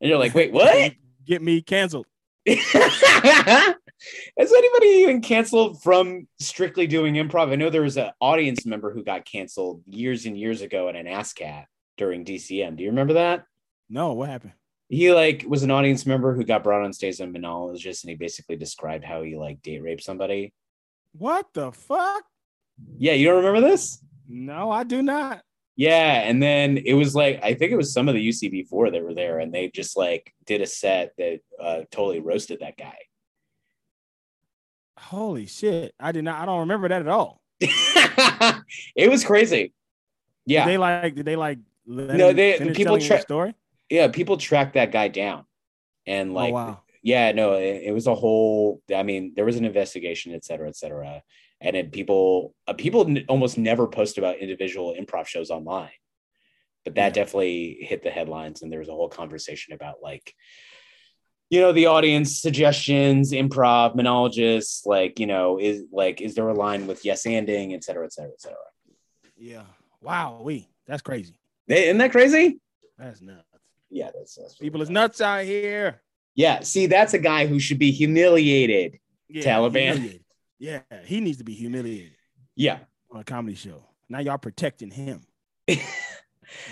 you're like, wait, what? Get me canceled. Has anybody even canceled from strictly doing improv? I know there was an audience member who got canceled years and years ago at an ASSSSCAT during DCM. Do you remember that? No, what happened? He like was an audience member who got brought on stage as a monologist and he basically described how he like date raped somebody. What the fuck? Yeah, you don't remember this? No, I do not. Yeah, and then it was like I think it was some of the UCB4 that were there, and they just like did a set that uh, totally roasted that guy. Holy shit! I did not. I don't remember that at all. it was crazy. Yeah, did they like did they like no they people track story. Yeah, people tracked that guy down, and oh, like oh, wow. Yeah, no, it, it was a whole. I mean, there was an investigation, et cetera, et cetera. And then people uh, people n- almost never post about individual improv shows online. But that yeah. definitely hit the headlines and there was a whole conversation about like you know the audience suggestions improv monologists like you know is like is there a line with yes anding et cetera et cetera et cetera. Yeah. Wow we that's crazy. Isn't that crazy? That's nuts. Yeah that's, that's people is nuts out here yeah see that's a guy who should be humiliated yeah, taliban humiliated. Yeah, he needs to be humiliated. Yeah, on a comedy show. Now y'all protecting him. and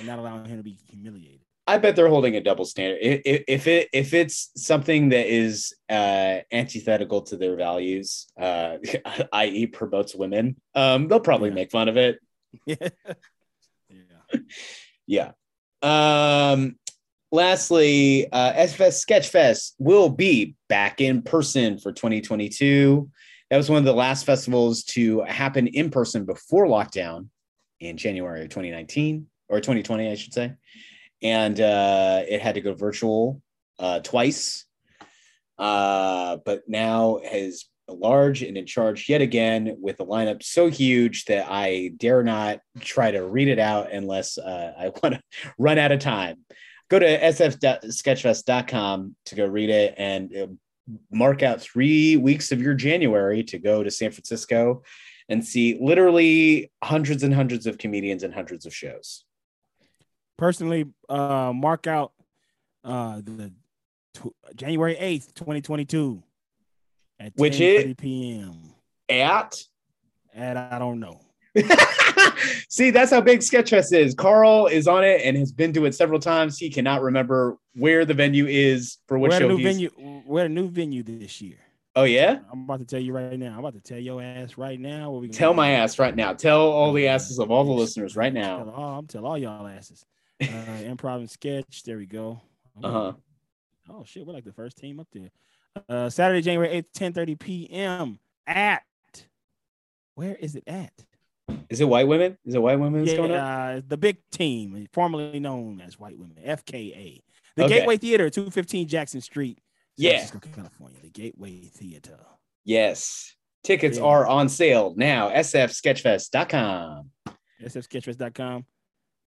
not allowing him to be humiliated. I bet they're holding a double standard. If, if it if it's something that is uh, antithetical to their values, uh, i.e., promotes women, um, they'll probably yeah. make fun of it. yeah. yeah. Um, lastly, uh, SFest Sketchfest will be back in person for 2022. That was one of the last festivals to happen in person before lockdown in January of 2019 or 2020, I should say and uh, it had to go virtual uh, twice. Uh, but now is large and in charge yet again with a lineup so huge that I dare not try to read it out unless uh, I want to run out of time. Go to sfsketchfest.com to go read it and uh, mark out three weeks of your January to go to San Francisco and see literally hundreds and hundreds of comedians and hundreds of shows personally uh, mark out uh, the January 8th, 2022 at which is p.m. At at I don't know. See, that's how big Sketchfest is. Carl is on it and has been to it several times. He cannot remember where the venue is for what we're show. New venue, we're a new venue this year. Oh yeah, I'm about to tell you right now. I'm about to tell your ass right now. What we tell my ass right now. Tell all the asses of all the listeners right now. Tell all, I'm tell all y'all asses uh, improv and sketch. There we go. Uh huh. Oh shit, we're like the first team up there. Uh, Saturday, January eighth, ten thirty p.m. at where is it at? Is it white women? Is it white women? Yeah, uh, the big team, formerly known as White Women, FKA, the Okay. Gateway Theater, two fifteen Jackson Street, San Yeah. Francisco, California. The Gateway Theater. Yes. Tickets Yeah. are on sale now. sfsketchfest.com. sfsketchfest.com.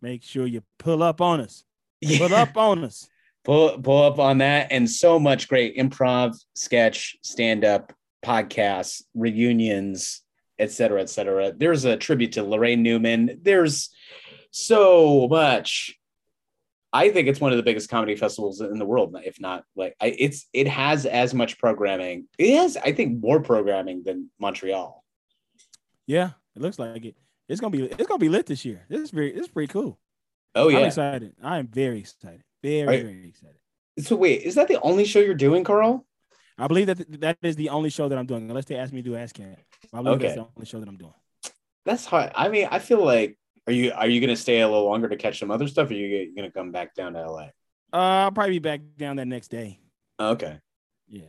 Make sure you pull up on us. Yeah. Pull up on us. pull pull up on that and so much great improv sketch stand-up podcasts reunions et cetera et cetera there's a tribute to Laraine Newman there's so much i think it's one of the biggest comedy festivals in the world if not like I, it's it has as much programming it has i think more programming than montreal Yeah, it looks like it. It's gonna be it's gonna be lit this year. This is very is pretty cool. oh yeah, I'm excited. I am very excited. Very, you- very excited. so wait is that the only show you're doing carl I believe that that is the only show that I'm doing, unless they ask me to do Ask ASCAP. I believe Okay. that's the only show that I'm doing. That's hard. I mean, I feel like are you are you gonna stay a little longer to catch some other stuff, or are you gonna come back down to LA? Uh, I'll probably be back down that next day. Okay. Yeah.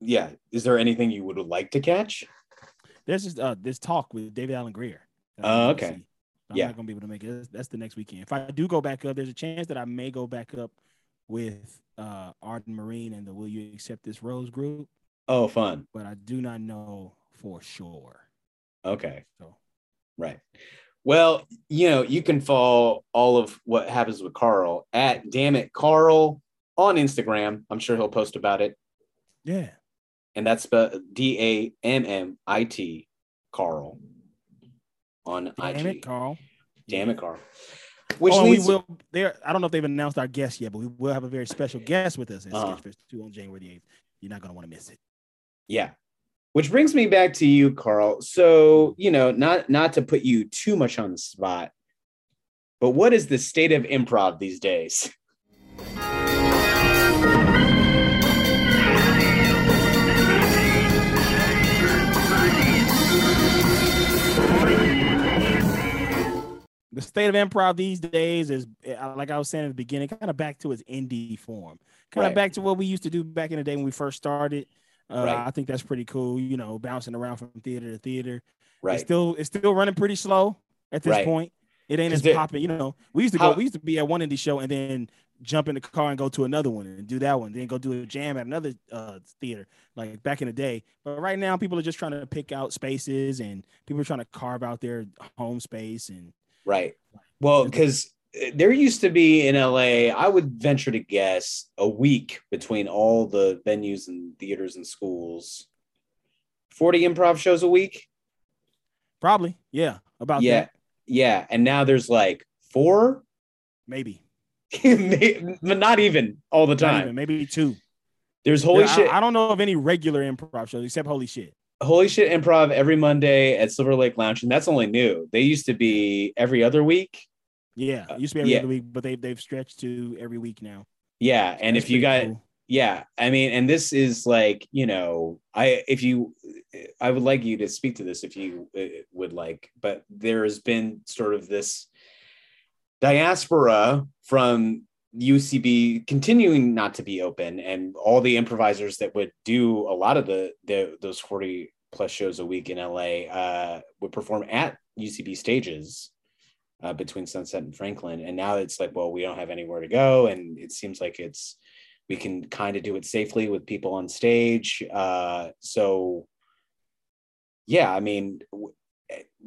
Yeah. Is there anything you would like to catch? There's just uh this talk with David Alan Grier. Oh, I'm okay. I'm Yeah. not gonna be able to make it. That's the next weekend. If I do go back up, there's a chance that I may go back up with uh Arden Myrin and the Will You Accept This Rose group, Oh, fun. but I do not know for sure. Okay. So Right. Well, you know, you can follow all of what happens with Carl at damn it Carl on Instagram. I'm sure he'll post about it. yeah. And that's spelled D A M M I T Carl on Damn IG. it, Carl. Damn it, Carl. Which oh, and we will there. I don't know if they've announced our guest yet, but we will have a very special guest with us at Uh-huh. Sketchfest 2 on January the 8th. You're not gonna want to miss it. Yeah. Which brings me back to you, Carl. So, you know, not not to put you too much on the spot, but what is the state of improv these days? The state of improv these days is, uh, like I was saying at the beginning, kind of back to its indie form, kind Right. of back to what we used to do back in the day when we first started. Uh, Right. I think that's pretty cool. You know, bouncing around from theater to theater. It's Right. still it's still running pretty slow at this Right. point. It ain't as popping. You know, we used to How- go. We used to be at one indie show and then jump in the car and go to another one and do that one. Then go do a jam at another uh, theater, like back in the day. But right now, people are just trying to pick out spaces and people are trying to carve out their home space and Right. Well, because eh, there used to be in LA, I would venture to guess a week between all the venues and theaters and schools. 40 improv shows a week. probably yeah about yeah. that Yeah. And now there's like four, maybe but not even all the time. even, maybe two. There's holy Yeah, I- shit. I, don't know of any regular improv shows except Holy Shit. Holy shit improv every Monday at Silver Lake Lounge, and that's only new. They used to be every other week, Yeah, Uh, it used to be every yeah. other week, but they they've stretched to every week now. Yeah, and That's if you got cool. yeah, I mean, and this is like you know, I if you, I would like you to speak to this if you uh, would like, but there has been sort of this diaspora from UCB continuing not to be open, and all the improvisers that would do a lot of the, the those forty plus shows a week in LA uh, would perform at UCB stages uh, between Sunset and Franklin, and now it's like, well, we don't have anywhere to go, and it seems like it's we can kind of do it safely with people on stage. Uh, so, yeah, I mean,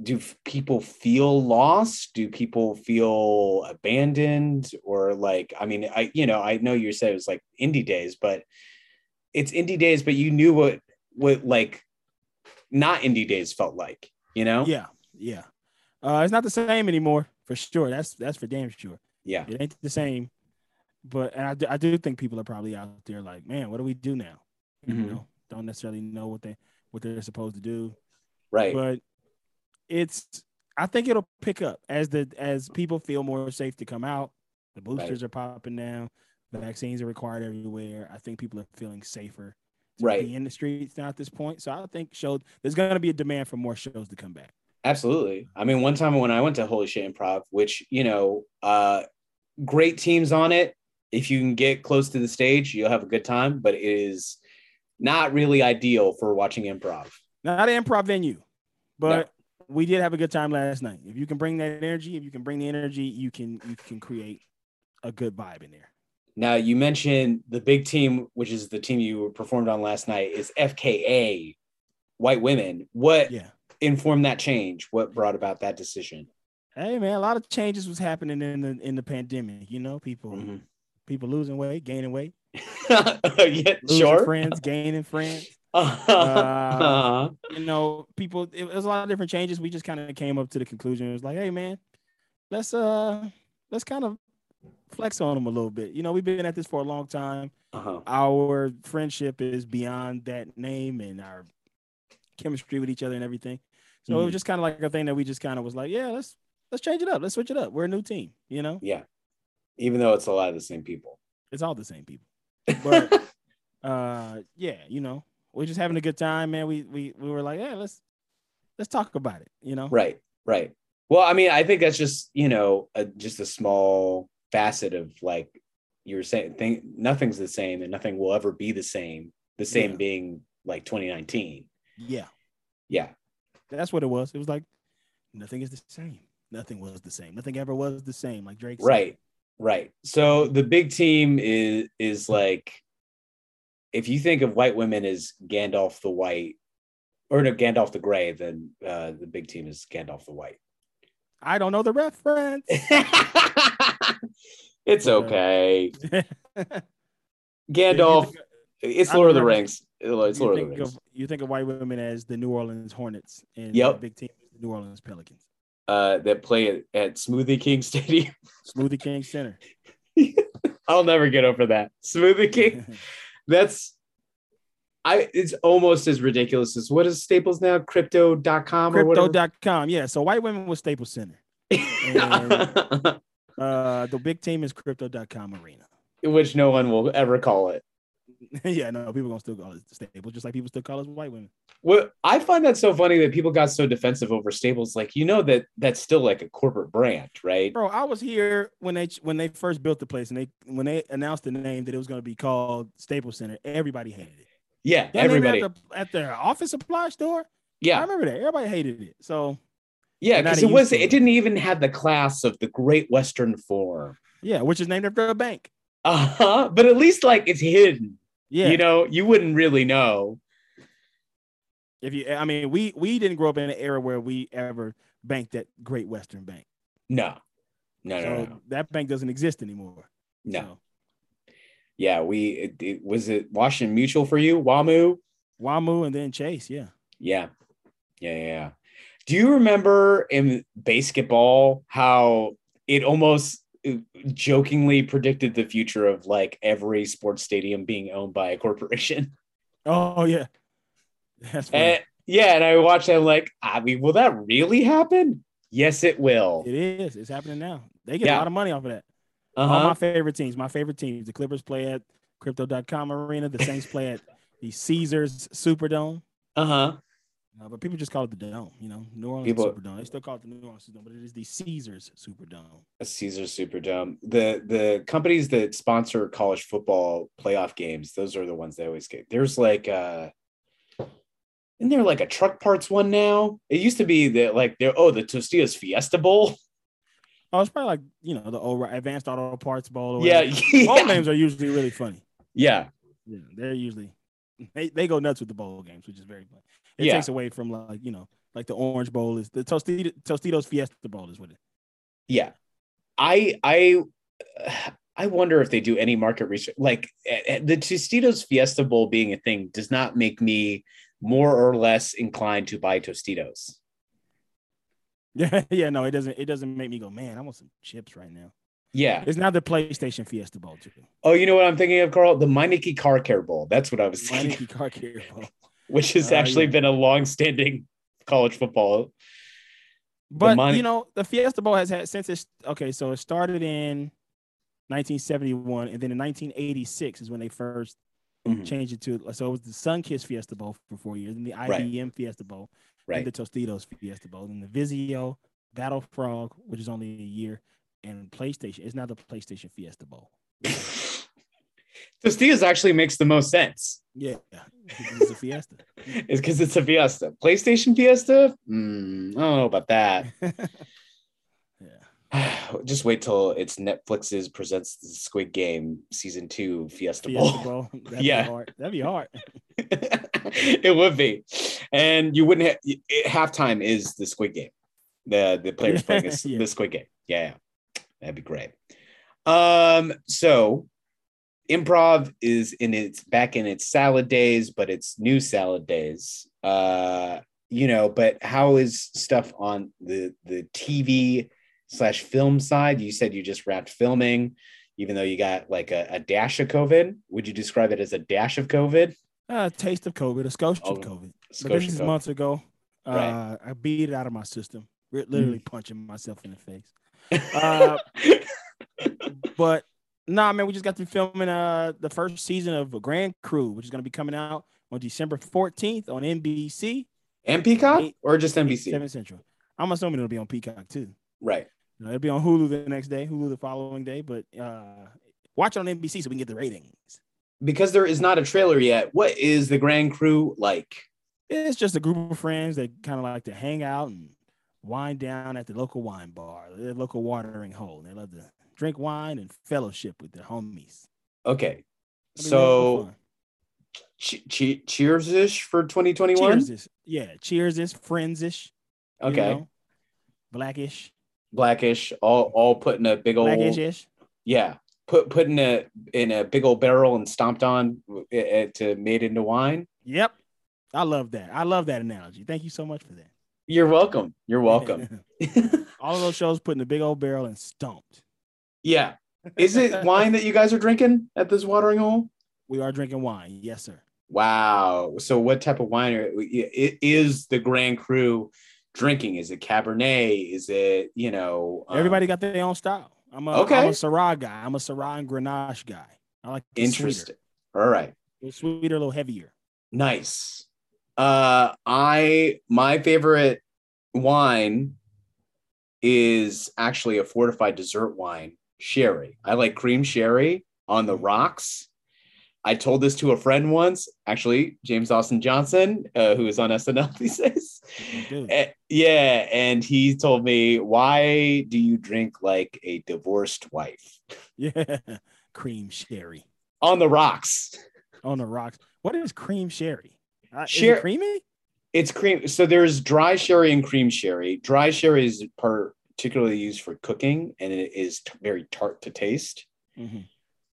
do people feel lost? Do people feel abandoned? Or like, I mean, I you know, I know you said it was like indie days, but it's indie days, but you knew what what like not indie days felt like, you know? Yeah, yeah. Uh, it's not the same anymore for sure. That's that's for damn sure. Yeah. It ain't the same. But and I do, I do think people are probably out there like, man, what do we do now? Mhm. You know, don't necessarily know what they what they're supposed to do. Right. But it's I think it'll pick up as the as people feel more safe to come out. The boosters are popping now. The vaccines are required everywhere. I think people are feeling safer to Right. be in the streets now at this point. So I think show there's gonna be a demand for more shows to come back. Absolutely. I mean, one time when I went to Holy Shit Improv, which, you know, uh, great teams on it. If you can get close to the stage, you'll have a good time, but it is not really ideal for watching improv. Not an improv venue, but we did have a good time last night. If you can bring that energy, if you can bring the energy, you can you can create a good vibe in there. Now, you mentioned the big team, which is the team you performed on last night, is FKA, white women. What Yeah. informed that change? What brought about that decision? Hey man, a lot of changes was happening in the in the pandemic. You know, people Mhm. people losing weight, gaining weight, yeah, losing sure. friends, gaining friends. Uh, You know, people. It was a lot of different changes. We just kind of came up to the conclusion. It was like, hey man, let's uh let's kind of flex on them a little bit. You know, we've been at this for a long time. uh-huh. our friendship is beyond that name and our chemistry with each other and everything. So it Mhm. was just kind of like a thing that we just kind of was like, yeah, let's let's change it up. Let's switch it up. We're a new team, you know? Yeah. Even though it's a lot of the same people. It's all the same people. But uh yeah, you know, we're just having a good time, man. We we we were like, yeah, let's let's talk about it, you know? right, right. Well, I mean, I think that's just, you know, a, just a small facet of like you were saying, thing, nothing's the same and nothing will ever be the same. The same Yeah. being like 2019. Yeah. Yeah. That's what it was. It was like nothing is the same. Nothing was the same. Nothing ever was the same, like Drake said. Right. Right. So the big team is is like if you think of white women as Gandalf the White or no Gandalf the Gray, then uh, the big team is Gandalf the White. I don't know the reference. it's okay. Gandalf. It's Lord of the Rings. It's you Lord of the think Rings. of you think of white women as the New Orleans Hornets and Yep. the big team is the New Orleans Pelicans. Uh, that play at, at Smoothie King Stadium. Smoothie King Center. I'll never get over that. Smoothie King. That's I it's almost as ridiculous as what is Staples now? Crypto.com or whatever. Crypto.com. Yeah. So white women was Staples Center. Uh the big team is crypto.com arena. Which no one will ever call it. yeah, no, people are gonna still call it Staples, just like people still call us white women. Well, I find that so funny that people got so defensive over Staples. Like, you know that that's still like a corporate brand, right? Bro, I was here when they when they first built the place and they when they announced the name that it was gonna be called Staples Center, everybody hated it. Yeah, everybody. at, the, at their office supply store. Yeah, I remember that. Everybody hated it. So yeah, because it was to it it. didn't even have the class of the Great Western Forum. yeah, which is named after a bank. Uh-huh. But at least like it's hidden. Yeah. You know, you wouldn't really know. if you I mean, we we didn't grow up in an era where we ever banked at Great Western Bank. No. No, no, so no. that bank doesn't exist anymore. No. So, Yeah, we it, it, was it Washington Mutual for you, WAMU? WAMU and then Chase, yeah. Yeah. Yeah, yeah. Do you remember in basketball how it almost jokingly predicted the future of like every sports stadium being owned by a corporation? Oh yeah. That's. And, yeah, and I watched that I'm like, I mean, will that really happen? Yes, it will. it is. It's happening now. They get Yeah. a lot of money off of that. Uh All my favorite teams. My favorite teams. The Clippers play at Crypto.com Arena. The Saints play at the Caesars Superdome. Uh huh. Uh, but people just call it the Dome. You know, New Orleans People- Superdome. They still call it the New Orleans Superdome, but it is the Caesars Superdome. A Caesars Superdome. The the companies that sponsor college football playoff games, those are the ones they always get. There's like uh isn't there like a truck parts one now? It used to be that like there oh the Tostitos Fiesta Bowl. Oh, it's probably like you know the old Advanced Auto Parts Bowl. Or Yeah, whatever. bowl yeah. games are usually really funny. Yeah. Yeah, they're usually they, they go nuts with the bowl games, which is very fun. It Yeah. takes away from like you know like the Orange Bowl is the Tostito, Tostitos Fiesta Bowl is what it. Yeah. I I I wonder if they do any market research. Like eh, eh, the Tostitos Fiesta Bowl being a thing does not make me more or less inclined to buy Tostitos. Yeah, yeah, no, it doesn't. It doesn't make me go, man. I want some chips right now. Yeah. It's not the PlayStation Fiesta Bowl too. Oh, you know what I'm thinking of, Carl? The Meineke Car Care Bowl. That's what I was thinking, Meineke Car Care Bowl. Which has Oh, actually yeah. been a long-standing college football. But Mon- you know, the Fiesta Bowl has had since it's okay. So it started in 1971, and then in 1986 is when they first Mhm. changed it to. So it was the Sunkist Fiesta Bowl for four years, and the IBM Fiesta Bowl, Right. and the Tostitos Fiesta Bowl, and the Vizio BattleFrog, which is only a year, and PlayStation. It's now the PlayStation Fiesta Bowl. Tostitos actually makes the most sense. Yeah, it's a Fiesta. It's because it's a Fiesta. PlayStation Fiesta? Mm, I don't know about that. yeah. Just wait till it's Netflix's presents the Squid Game season two Fiesta Bowl. Fiesta Bowl. That'd Yeah. be hard. That'd be hard. it would be, and you wouldn't have it, halftime is the Squid Game. The the players playing this, Yeah. the Squid Game. Yeah, yeah, that'd be great. Um, so improv is in its back in its salad days, but it's new salad days. Uh, you know, but how is stuff on the the TV slash film side? You said you just wrapped filming, even though you got like a, a dash of COVID. Would you describe it as a dash of COVID? Uh, taste of COVID, a skosh Oh, of COVID. But this is COVID. months ago. Uh, Right. Mm. I beat it out of my system, literally punching myself in the face. Uh, But nah, man, we just got to filming uh the first season of Grand Crew, which is going to be coming out on December 14th on NBC, and Peacock Eight- or just NBC? 7 Central. I'm assuming it'll be on Peacock too. Right. You know, it'll be on Hulu the next day, Hulu the following day, but uh watch it on NBC so we can get the ratings. Because there is not a trailer yet. What is the Grand Crew like? It's just a group of friends that kind of like to hang out and wind down at the local wine bar, the local watering hole. They love to drink wine and fellowship with their homies. Okay. So fun. che- che- cheers ish for 2021. cheers is yeah, cheers is friends ish. Okay. blackish, Blackish, all all put in a big old blackish ish. yeah. Put put in a in a big old barrel and stomped on uh, uh, to made into wine. Yep, I love that. I love that analogy. Thank you so much for that. You're welcome. You're welcome. All of those shows put in a big old barrel and stumped. Yeah. Is it wine that you guys are drinking at this watering hole? We are drinking wine. Yes, sir. Wow. So what type of wine are, it is the Grand Cru drinking? Is it Cabernet? Is it, you know, um, Everybody got their own style. I'm a, Okay. I'm a Syrah guy. I'm a Syrah and Grenache guy. I like the interesting. sweeter, All right. a little sweeter, a little heavier. Nice. Uh I my favorite wine is actually a fortified dessert wine, sherry. I like cream sherry on the rocks. I told this to a friend once, actually, James Austin Johnson, uh, who is on SNL these days. Eh, yeah, and he told me, "Why do you drink like a divorced wife Yeah, cream sherry on the rocks?" on the rocks. What is cream sherry? Uh, is Sher- it creamy? It's cream. So there's dry sherry and cream sherry. Dry sherry is particularly used for cooking, and it is t- very tart to taste. Mhm.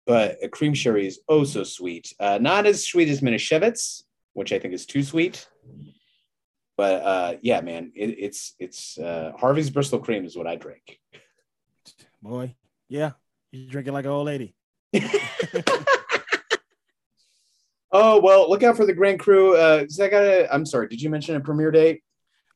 But a cream sherry is oh so sweet. Uh, not as sweet as Manischewitz, which I think is too sweet. But uh, yeah, man, it, it's it's uh, Harvey's Bristol cream is what I drink. Boy, yeah, you're drinking like an old lady. oh well, look out for the Grand Crew. Uh, is that got a? I'm sorry. Did you mention a premiere date?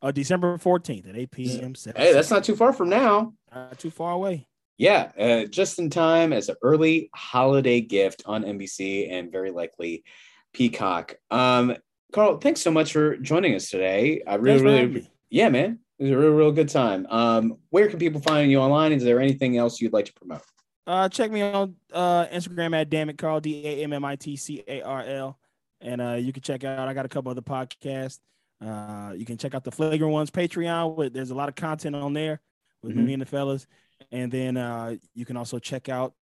Uh, December 14th at 8 p.m. Hey, that's not too far from now. uh, too far away. Yeah, uh, just in time as an early holiday gift on NBC and very likely Peacock. Um, Carl, thanks so much for joining us today. I really, really, yeah, man, it was a real, real good time. Um, where can people find you online? Is there anything else you'd like to promote? Uh, check me on uh, Instagram at damn it Carl D A M M I T C A R L, and uh, you can check out. I got a couple other podcasts. Uh, you can check out the Flagrant Ones Patreon. With, there's a lot of content on there with mm-hmm. me and the fellas. And then uh, you can also check out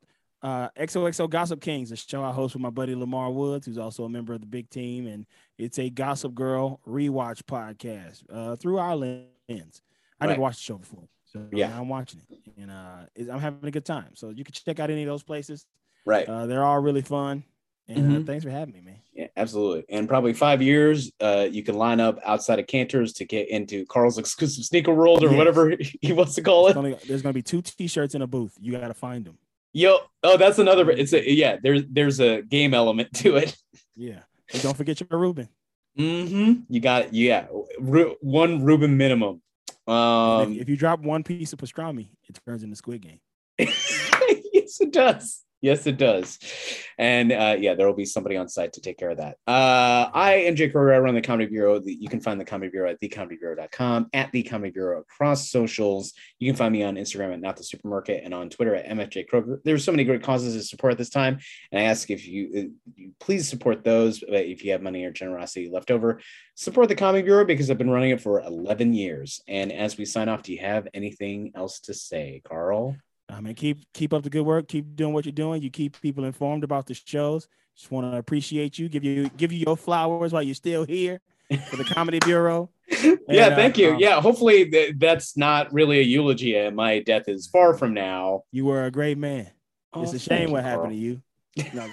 uh, XOXO Gossip Kings, a show I host with my buddy Lamar Woods, who's also a member of the big team. And it's a Gossip Girl rewatch podcast uh, through our lens. I right. never watched the show before. So yeah, I'm watching it and uh, I'm having a good time. So you can check out any of those places. Right. Uh, they're all really fun. And uh, mm-hmm. uh, thanks for having me, man. Yeah, absolutely. And probably five years, uh, you can line up outside of Canter's to get into Carl's exclusive sneaker world or yes. whatever he wants to call it. There's going to be two T-shirts in a booth. You got to find them. Yo, oh, that's another. It's a yeah. There's there's a game element to it. Yeah, and don't forget your Reuben. Mm-hmm. You got it. Yeah, Ru- one Reuben minimum. Um, if, if, you drop one piece of pastrami, it turns into Squid Game. yes, it does. Yes, it does. And uh, yeah, there will be somebody on site to take care of that. Uh, I am Jake Kroger. I run the Comedy Bureau. You can find the Comedy Bureau at thecomedybureau.com, at the Comedy Bureau across socials. You can find me on Instagram at Not the Supermarket and on Twitter at MFJ Kroger. There's so many great causes to support this time. And I ask if you, uh, you please support those. But If you have money or generosity left over, support the Comedy Bureau because I've been running it for 11 years. And as we sign off, do you have anything else to say, Carl? I mean, keep keep up the good work. Keep doing what you're doing. You keep people informed about the shows. Just want to appreciate you. Give you give you your flowers while you're still here for the Comedy Bureau. And, yeah, thank uh, you. Um, yeah, hopefully th- that's not really a eulogy. My death is far from now. You were a great man. Oh, it's a shame what happened to you. No,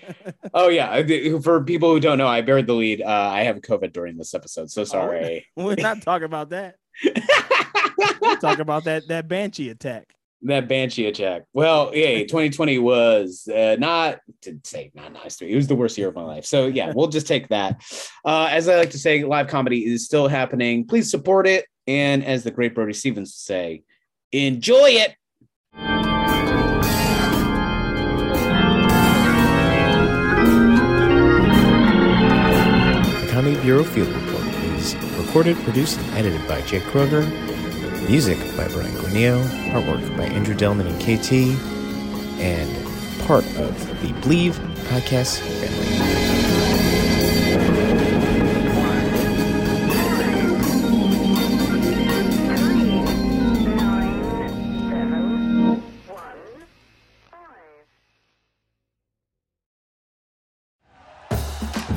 oh yeah, for people who don't know, I buried the lead. Uh, I have COVID during this episode, so oh, sorry. Oh, we're not talking about that. we're talking about that that banshee attack that banshee attack. Well, yeah, 2020 was uh, not to say not nice to me. It was the worst year of my life. So yeah, we'll just take that. Uh, as I like to say, live comedy is still happening. Please support it, and as the great Brody Stevens say, enjoy it. The Comedy Bureau Field Report is recorded, produced, and edited by Jake Kroger Music by Brian Guarnio, artwork by Andrew Delman and KT, and part of the Bleav podcast family.